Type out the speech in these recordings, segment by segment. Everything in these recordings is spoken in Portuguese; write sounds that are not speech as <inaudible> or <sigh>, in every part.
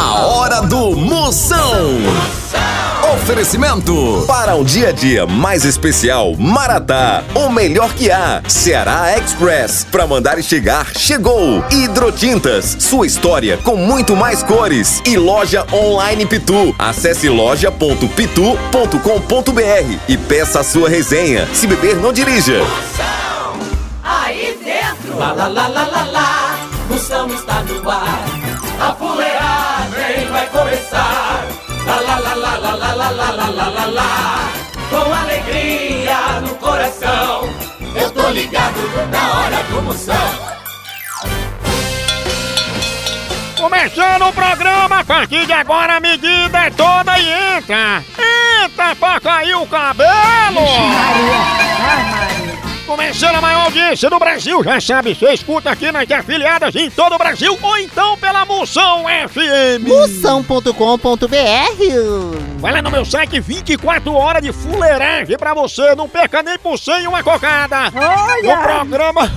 A hora do Moção. Oferecimento para um dia a dia mais especial, Maratá, o melhor que há. Ceará Express, para mandar e chegar, chegou. Hidrotintas, sua história com muito mais cores. E loja online Pitu. Acesse loja.pitu.com.br e peça a sua resenha. Se beber, não dirija. Aí dentro, lá lá lá lá lá lá, Moção está no ar. A vai começar. Lá lá lá lá lá lá lá lá lá lá lá lá. Com alegria no coração, eu tô ligado na hora do Moção. Começando o programa, a partir de agora a medida é toda e entra! Entra pra cair o cabelo! Começando a maior audiência do Brasil, já sabe, você escuta aqui nas afiliadas em todo o Brasil ou então pela Moção FM. Moção.com.br Vai lá no meu site 24 horas de fuleiragem pra você, não perca nem por cem uma cocada. No programa,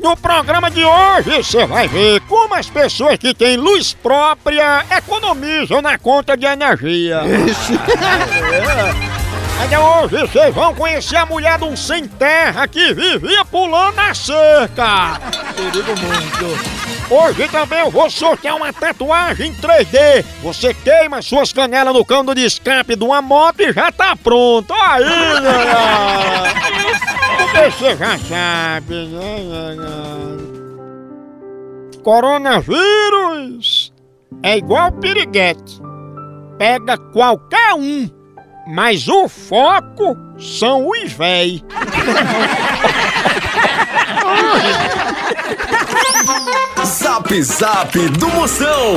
no programa de hoje você vai ver como as pessoas que têm luz própria economizam na conta de energia. <laughs> Ainda hoje vocês vão conhecer a mulher de um sem terra que vivia pulando a cerca. Perigo muito. Hoje também eu vou sortear uma tatuagem em 3D. Você queima suas canelas no cano de escape de uma moto e já tá pronto. Aí, galera. Você já sabe, né? Coronavírus é igual piriguete. Pega qualquer um. Mas o foco são os véi. Zap Zap do Moção.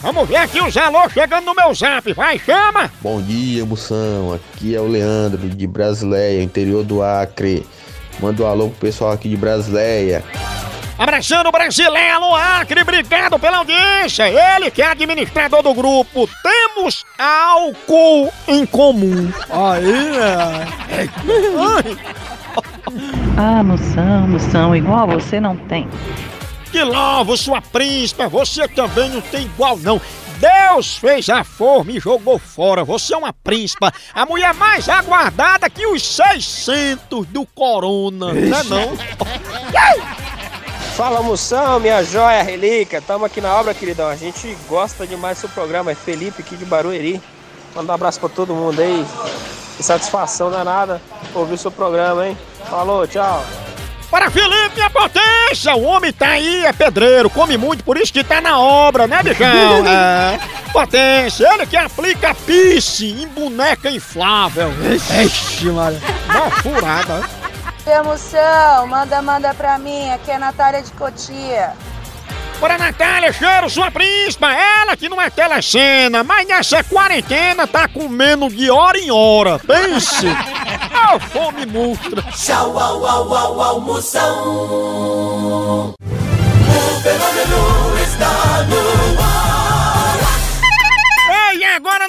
Vamos ver aqui os alô chegando no meu zap. Vai, chama! Bom dia, moção. Aqui é o Leandro de Brasileia, interior do Acre. Manda um alô pro pessoal aqui de Brasileia. Abraçando o brasileiro Acre, obrigado pela audiência. Ele que é administrador do grupo. Temos álcool em comum. Aí, é. <laughs> Ah, moção, moção, igual você não tem. Que lovo, sua príncipa, você também não tem igual não. Deus fez a forma e jogou fora. Você é uma príncipa, a mulher mais aguardada que os 600 do corona, não é não? <laughs> Fala moção, minha joia relíquia, tamo aqui na obra, queridão. A gente gosta demais do seu programa, é Felipe aqui de Barueri. Manda um abraço pra todo mundo aí. Que satisfação danada ouvir o seu programa, hein? Falou, tchau. Para Felipe, a potência! O homem tá aí, é pedreiro, come muito, por isso que tá na obra, né, bichão? <laughs> É. Potência, ele que aplica pisse em boneca inflável. Ixi, mano. Uma furada. Emoção, manda, manda pra mim. Aqui é a Natália de Cotia. Para Natália, cheiro, sua príncipa, ela que não é telecena, mas nessa quarentena tá comendo de hora em hora. Pense! <laughs> Ô, fome monstra! Tchau, au, au, au, au, Moção. O fenômeno está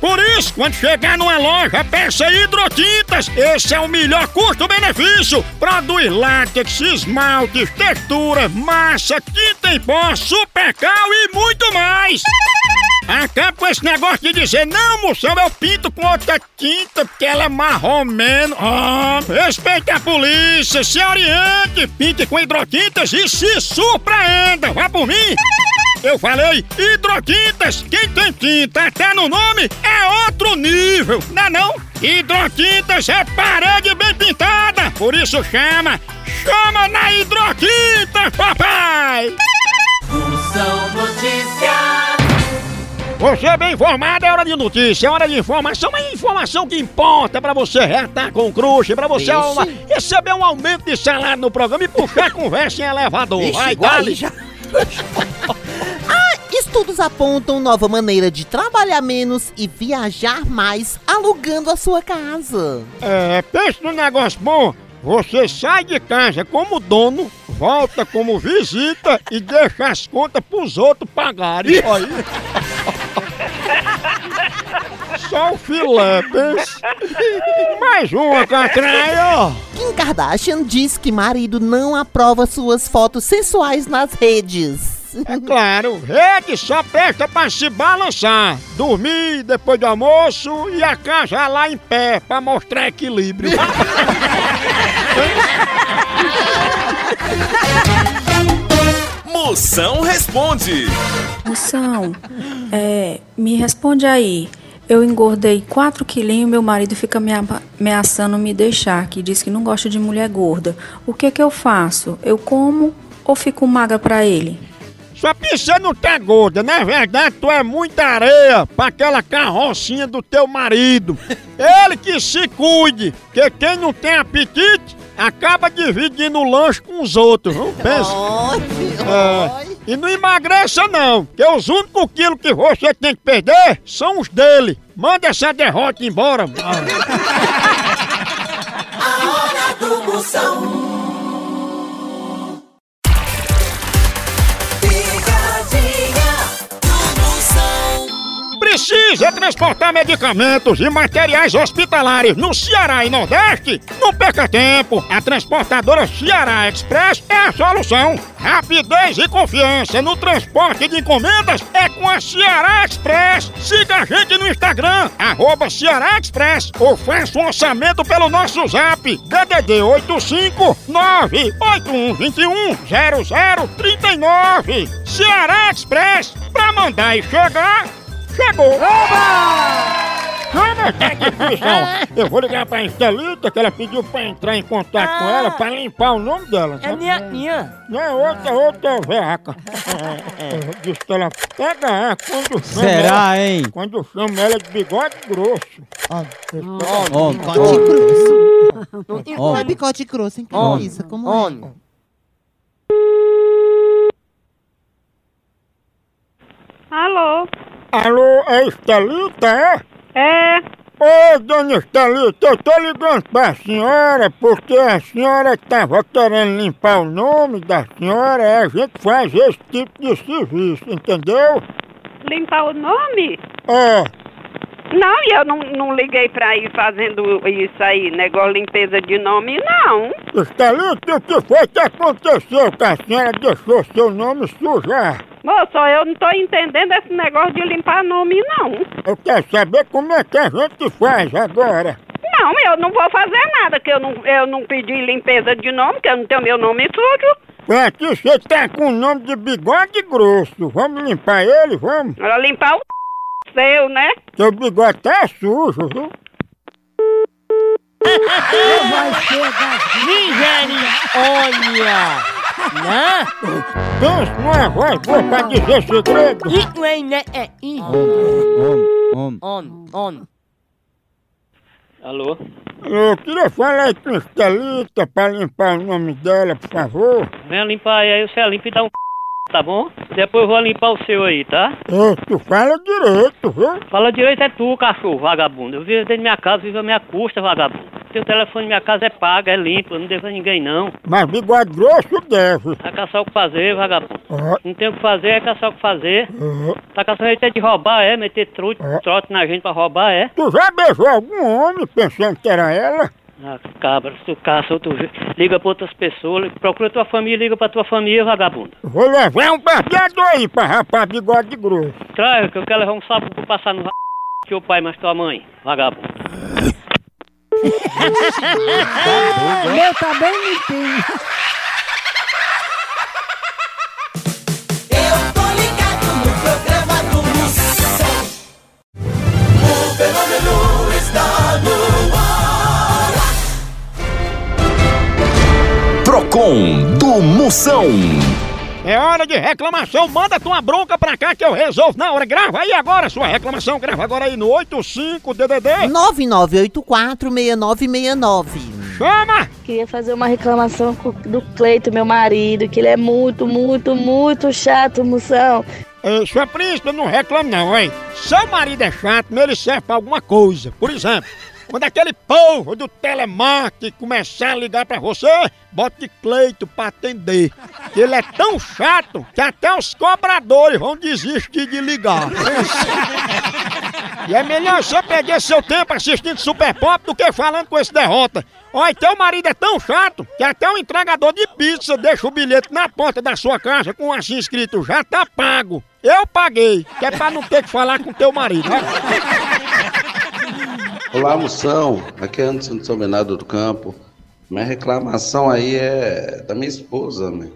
Por isso, quando chegar numa loja, peça hidrotintas. Esse é o melhor custo-benefício. Produz látex, esmaltes, texturas, massa, tinta em pó, supercal e muito mais. Acaba com esse negócio de dizer, não, moção, eu pinto com outra tinta porque ela é marromeno. Ah, respeite a polícia, se oriente, pinte com hidrotintas e se surpreenda. Vá por mim. Eu falei hidrotintas, quem tem tinta até no nome é outro nível, não é não? Hidrotintas é parede bem pintada, por isso chama, chama na hidrotinta, papai! Moção Notícias. Você é bem informado, é hora de notícia, é hora de informação, é informação que importa pra você retar com crush, pra você uma- receber um aumento de salário no programa e puxar conversa em elevador. Vai, dale. <laughs> Estudos apontam nova maneira de trabalhar menos e viajar mais alugando a sua casa. É, pensa num negócio bom. Você sai de casa como dono, volta como visita e deixa as contas pros outros pagarem. Aí. Só o filé, pensa. Mais uma, Catraia. Kim Kardashian diz que marido não aprova suas fotos sensuais nas redes. É claro, rede só presta pra se balançar, dormir depois do almoço e a casa lá em pé pra mostrar equilíbrio. <laughs> Moção responde. Moção, é, me responde aí. Eu engordei 4 quilinhos meu marido fica me ameaçando me deixar, que diz que não gosta de mulher gorda. O que que eu faço? Eu como ou fico magra pra ele? Só que você não tá gorda, na verdade tu é muita areia pra aquela carrocinha do teu marido. Ele que se cuide, que quem não tem apetite acaba dividindo o lanche com os outros, não pensa? É. E não emagreça não, que os únicos quilos que você tem que perder são os dele. Manda essa derrota embora. <laughs> A hora do Moção. Precisa transportar medicamentos e materiais hospitalares no Ceará e Nordeste? Não perca tempo! A transportadora Ceará Express é a solução. Rapidez e confiança no transporte de encomendas é com a Ceará Express. Siga a gente no Instagram, arroba Ceará Express, ou faça um orçamento pelo nosso zap, DDD 85 98121 0039. Ceará Express, pra mandar e chegar. Chegou! Oba! Vamos, tá difícil. Eu vou ligar pra Estelita, que ela pediu pra entrar em contato com ela pra limpar o nome dela. É minha, minha. Não é outra, outra veaca. Eu disse que ela pega ela quando chama Será, ela, hein? Quando chama ela de bigode grosso. Homem, Bicote grosso. Não é bicote grosso, hein? Como é? Alô? Alô, é Estelita, é? É, Ô, dona Estelita, eu tô ligando pra senhora porque a senhora tava querendo limpar o nome da senhora e a gente faz esse tipo de serviço, entendeu? limpar o nome? É, Não, e eu não, não liguei pra ir fazendo isso aí, negócio limpeza de nome, não. Estelita, o que foi que aconteceu que a senhora deixou seu nome sujar? Moço, eu não tô entendendo esse negócio de limpar nome, não. Eu quero saber como é que a gente faz agora. Não, eu não vou fazer nada, que eu não, eu não pedi limpeza de nome, que eu não tenho meu nome sujo. Aqui você tá com o nome de bigode grosso. Vamos limpar ele, vamos? Ela limpar o seu, né? Seu bigode tá sujo, viu? Misericórdia! Né? Pensa numa voz boa pra dizer segredo. Isso aí, né? É isso. Homem, Homem, homem. Alô? Eu queria falar aí com a Estelita pra limpar o nome dela, por favor. Venha limpar aí, aí você limpa e dá um tá bom? Depois eu vou limpar o seu aí, tá? Ô, tu fala direito, viu? Fala direito é tu, cachorro, vagabundo. Eu vivo dentro da minha casa, vivo a minha custa, vagabundo. Teu telefone minha casa é pago, é limpo, eu não devo a ninguém não. Mas bigode grosso deve. Tá caçar o que fazer, vagabundo. Não tem o que fazer, é caçar o que fazer. ó. Tá caçando jeito é de roubar, é? Meter trote, É. trote na gente pra roubar, é? Tu já beijou algum homem pensando que era ela? Ah, cabra, se tu caça, tu liga pra outras pessoas, procura tua família, liga pra tua família, vagabundo. Vou levar um barbeador aí pra rapar bigode grosso. Traz, que eu quero levar um sapo pra passar no que o pai, mas tua mãe, vagabundo. O <laughs> meu tá bem limpinho. Eu tô ligado no programa do Moção. O fenômeno está no ar. Procon do Moção. É hora de reclamação, manda tua bronca pra cá que eu resolvo na hora. Grava aí agora sua reclamação, grava agora aí no 85DDD. 99846969. Chama! Queria fazer uma reclamação do Cleito, meu marido, que ele é muito, muito, muito chato, moção. Ei, sua príncipe, não reclame não, hein? Seu marido é chato, mas ele serve pra alguma coisa. Por exemplo, quando aquele povo do telemarketing começar a ligar pra você, bote Cleito pra atender. Ele é tão chato que até os cobradores vão desistir de ligar. E é melhor você perder seu tempo assistindo Super Pop do que falando com esse derrota. Olha, teu marido é tão chato que até o entregador de pizza deixa o bilhete na porta da sua casa com assim escrito, já tá pago. Eu paguei, que é pra não ter que falar com teu marido, né? Olá, moção. Aqui é Anderson de São Bernardo do Campo. Minha reclamação aí é da minha esposa, né?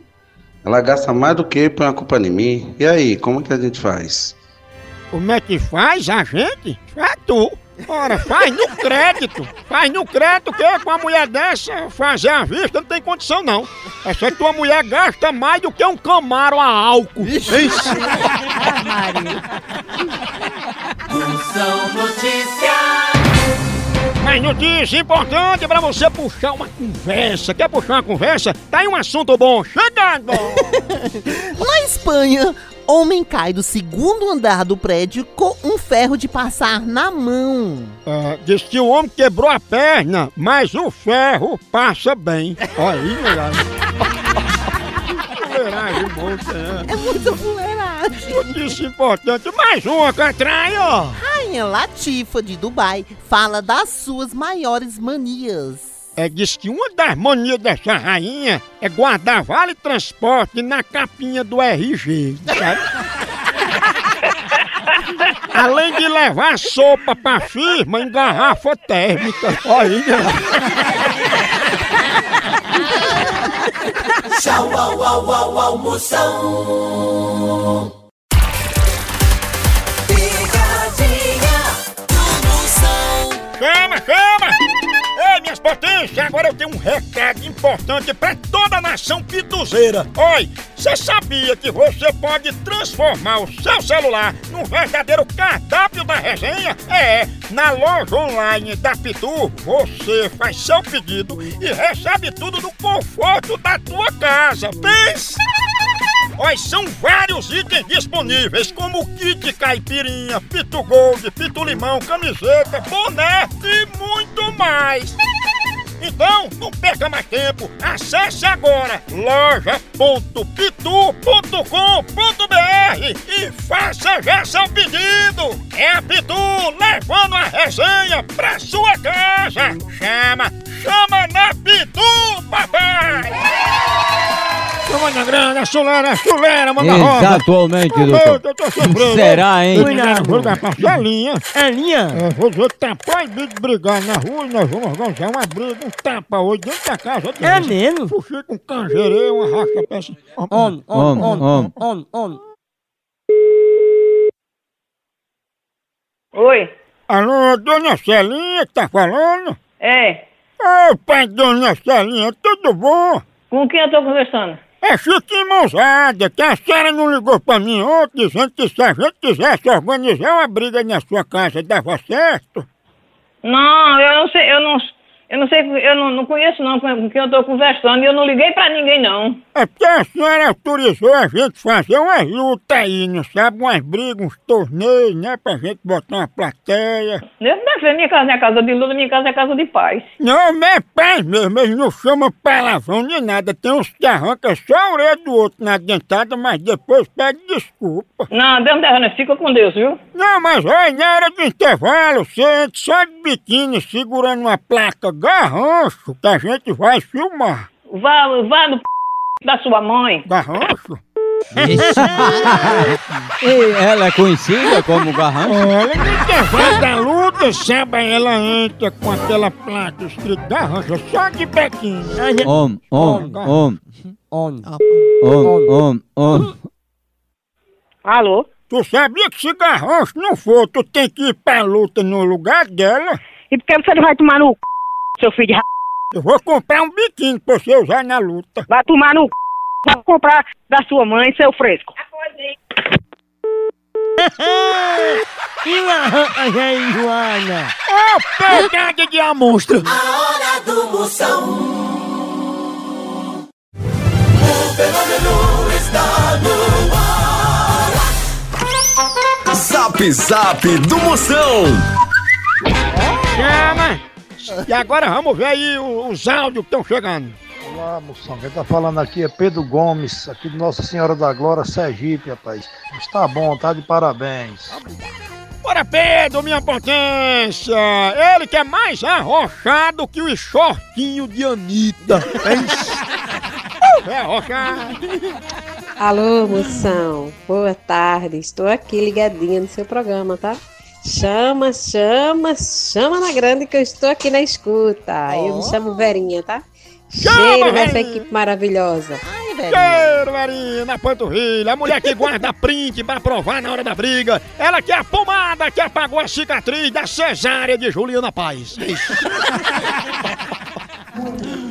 Ela gasta mais do que eu põe a culpa em mim. E aí, como é que a gente faz? Como é que faz a gente? É tu. Ora, faz no crédito. Faz no crédito que com a mulher dessa fazer a vista não tem condição não. Essa tua mulher gasta mais do que um camaro a álcool. Ixi. Moção Notícias. Mas notícia importante pra você puxar uma conversa. Quer puxar uma conversa? Tá aí um assunto bom. Chegando! <laughs> Na Espanha, homem cai do segundo andar do prédio com um ferro de passar na mão. Ah, diz que o homem quebrou a perna, mas o ferro passa bem. Olha aí, mulher. <laughs> Fuleiragem né? É muita fuleiragem. Notícia importante. Mais uma, Catraia, ó. Rainha Latifa de Dubai fala das suas maiores manias. É, diz que uma das manias dessa rainha é guardar vale transporte na capinha do RG, sabe? <laughs> Além de levar sopa pra firma em garrafa térmica. Olha aí, né? Au, au, au, au, Moção. Picadinha do Moção. Chama, chama! Potências, agora eu tenho um recado importante pra toda a nação pituzeira. Oi, você sabia que você pode transformar o seu celular num verdadeiro cardápio da resenha? É, na loja online da Pitu, você faz seu pedido e recebe tudo no conforto da tua casa. Pensa! Olha, são vários itens disponíveis, como kit caipirinha, pitu gold, pitu limão, camiseta, boné e muito mais. Então, não perca mais tempo. Acesse agora loja.pitu.com.br e faça já seu pedido. É a Pitu levando a resenha pra sua casa. Chama, chama na Pitu, Na grana, chulera, chulera, manda roda. Exatamente, doutor. Eu tô sofrendo. Será, hein? Cuidado, vou ligar pra sua linha. É linha? É, você tá proibido de brigar na rua e nós vamos organizar uma briga, um tapa hoje dentro da casa. É mesmo? Fuxico, um canjerê, uma racha peça. On, on, Homem, on, homem. on, on. Oi, Alô, dona Celinha que tá falando? é. Ô, pai, dona Celinha, tudo bom? Com quem eu tô conversando? É Chiquinho Mãozada, que a senhora não ligou pra mim ontem dizendo que se a gente quisesse organizar uma briga na sua casa, dava certo? Não, eu não sei, eu não, eu não sei, eu não, não conheço não com quem eu tô conversando e eu não liguei pra ninguém não. É porque a senhora autorizou a gente fazer umas lutas aí, não sabe? Umas brigas, uns torneios, né? Pra gente botar uma plateia. Eu não sei, minha casa não é casa de luta, minha casa é casa de paz. Não, mas é paz mesmo, eles não chamam palavrão nem nada. Tem uns que arrancam só a orelha do outro na dentada, mas depois pede desculpa. Não, Deus derrame, fica com Deus, viu? Não, mas olha, na hora do intervalo, você entra só de biquíni segurando uma placa garrancho que a gente vai filmar. Vá, vá no p... da sua mãe. Garrancho? E ela é conhecida como Garrancho? Olha, no intervalo da luta, sabe, ela entra com aquela placa escrito garrancho, só de biquíni. Homem, homem, homem, On. homem, homem, homem. Alô? Tu sabia que se garrancho não for, tu tem que ir pra luta no lugar dela? E por que você não vai tomar no c... seu filho de ra... Eu vou comprar um biquíni pra você usar na luta. Vai tomar no c... Vai comprar da sua mãe, seu fresco. <laughs> E aí, Joana? Ô, pegada de amostra! A hora do Moção. O fenômeno está no ar. Zap Zap do Moção. Chama! E agora vamos ver aí os áudios que estão chegando. Olá, moção. Quem tá falando aqui é Pedro Gomes, aqui de Nossa Senhora da Glória, Sergipe, rapaz. Está bom, tá de parabéns. Bora, Pedro, minha potência! Ele que é mais arrochado que o shortinho de Anitta. <laughs> É arrochado. Alô, moção. Boa tarde. Estou aqui ligadinha no seu programa, tá? Chama, chama, chama na grande que eu estou aqui na escuta. Eu me chamo Verinha, tá? Cheiro dessa Verinha. equipe maravilhosa. Cheiro, Marinha, na panturrilha. A mulher que <laughs> guarda print pra provar na hora da briga. Ela que é a pomada que apagou a cicatriz da cesárea de Juliana Paz. <laughs>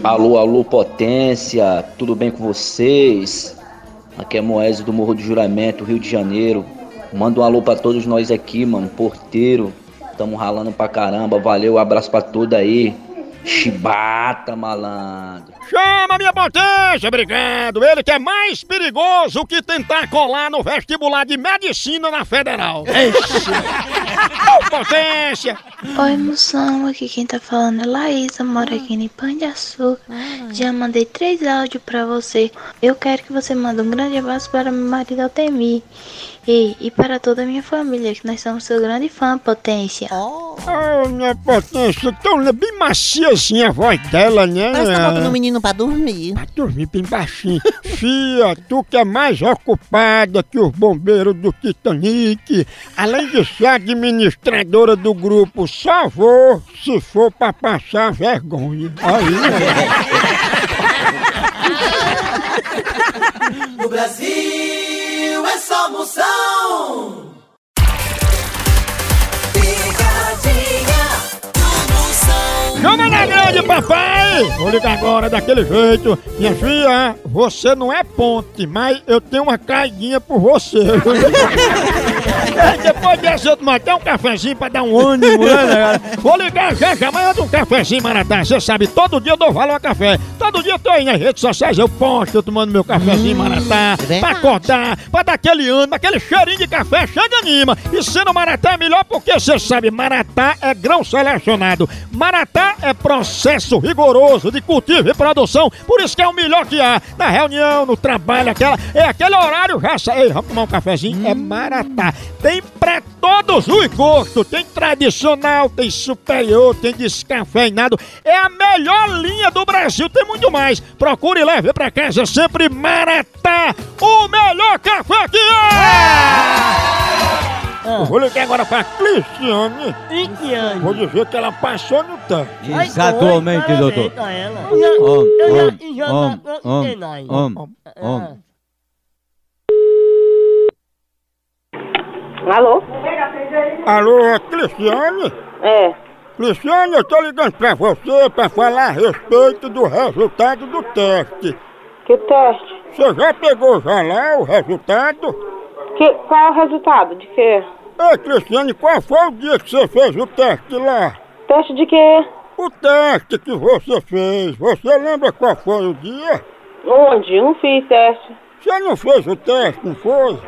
Alô, alô, potência, tudo bem com vocês? Aqui é Moésio do Morro do Juramento, Rio de Janeiro. Manda um alô pra todos nós aqui, mano, porteiro. Tamo ralando pra caramba, valeu, abraço pra tudo aí. Chibata, malandro. Chama minha potência, obrigado. Ele que é mais perigoso que tentar colar no vestibular de medicina na federal. <laughs> Ô, potência! Oi, moção, aqui quem tá falando é Laísa, moro aqui em Pão de Açúcar. Já mandei três áudios pra você. Eu quero que você mande um grande abraço para meu marido Altemir. E, e para toda a minha família, que nós somos seu grande fã, potência. Ô, minha potência, tão bem maciazinha a voz dela, né? Parece que tá botando o menino pra dormir. Pra dormir bem baixinho. <laughs> Fia, tu que é mais ocupada que os bombeiros do Titanic, além de ser administradora do grupo, só vou se for pra passar vergonha. Aí, <laughs> No Brasil é só moção. Picadinha do moção. Chama na grande, papai! Vou ligar agora daquele jeito. Minha filha, você não é ponte, mas eu tenho uma caidinha por você. <laughs> Depois dessa eu tomar até um cafezinho pra dar um ânimo, né, cara? Vou ligar já, já amanhã um cafezinho, Maratá. Você sabe, todo dia eu dou valor a café. Todo dia eu tô aí nas redes sociais, eu posto eu tomando meu cafezinho, Maratá. Pra acordar, pra dar aquele ânimo, aquele cheirinho de café, chega anima. E sendo Maratá é melhor porque você sabe, Maratá é grão selecionado. Maratá é processo rigoroso de cultivo e produção, por isso que é o melhor que há. Na reunião, no trabalho, aquela, é aquele horário já. Ei, vamos tomar um cafezinho? É Maratá. Tem pra todos os gostos. Tem tradicional, tem superior, tem descafeinado. É a melhor linha do Brasil. Tem muito mais. Procure e leve pra casa sempre Maratá. O melhor café que é! Eu vou ligar agora pra Cristiane. Vou dizer que ela passou no tanque. Exatamente, doutor. Om, om, om, om, om, om. Alô? Alô, é Cristiane? É. Cristiane, eu tô ligando pra você pra falar a respeito do resultado do teste. Que teste? Você já pegou já lá o resultado? Que, qual é o resultado? De quê? Ei, Cristiane, qual foi o dia que você fez o teste lá? Teste de quê? O teste que você fez, você lembra qual foi o dia? Onde? Eu não fiz teste. Você não fez o teste, não foi?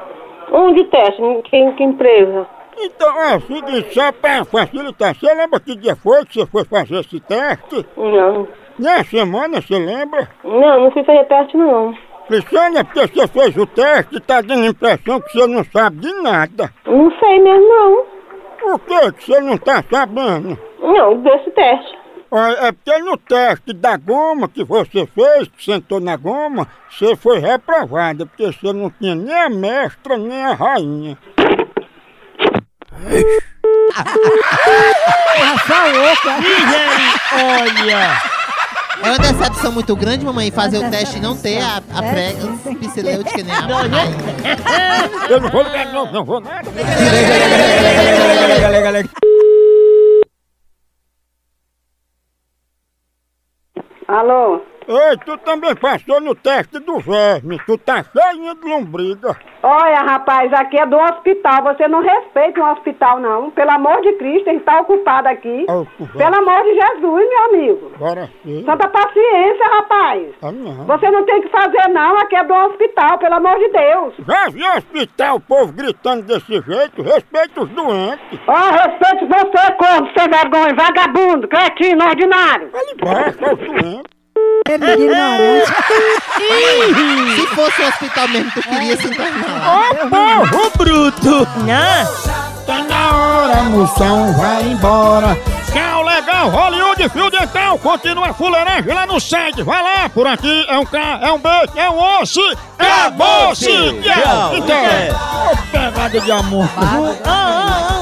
Onde o teste? Em que, que empresa? Então, é o seguinte, só pra facilitar, você lembra que dia foi que você foi fazer esse teste? Não. Na semana, você lembra? Não, não fui fazer teste não. Cristiane, é porque você fez o teste e tá dando a impressão que você não sabe de nada. Não sei mesmo não. Por que que você não tá sabendo? Não, desse teste. É porque no teste da goma que você fez, que sentou na goma, você foi reprovada, porque você não tinha nem a mestra, nem a rainha. Essa louca. Olha. É uma decepção muito grande, mamãe, fazer o teste e não ter a, a prega nem a Eu não vou ligar de novo, não vou nada. Alô? Ei, tu também passou no teste do verme. Tu tá cheio de lombriga. Olha, rapaz, aqui é do hospital. Você não respeita um hospital, não. Pelo amor de Cristo, gente tá ocupado aqui. Ocupado. Pelo amor de Jesus, meu amigo. Bora sim. Santa paciência, rapaz. Ah, não. Você não tem que fazer, não. Aqui é do hospital, pelo amor de Deus. Já vi hospital, o povo gritando desse jeito? Respeita os doentes. Ó, respeite você, corno, sem vergonha, vagabundo, cretino, ordinário. Baixa os doentes. É de ignorante. Se fosse um hospital mesmo, tu queria se internar. Ô, povo bruto! Tá na hora, moção, vai embora. Tchau, legal, Hollywood Fio Dental, continua fuleiragem lá no site. Vai lá, por aqui é um K, é um B, é um osso. Acabou-se! Tchau. Então, ô, pegada de amor. Ah,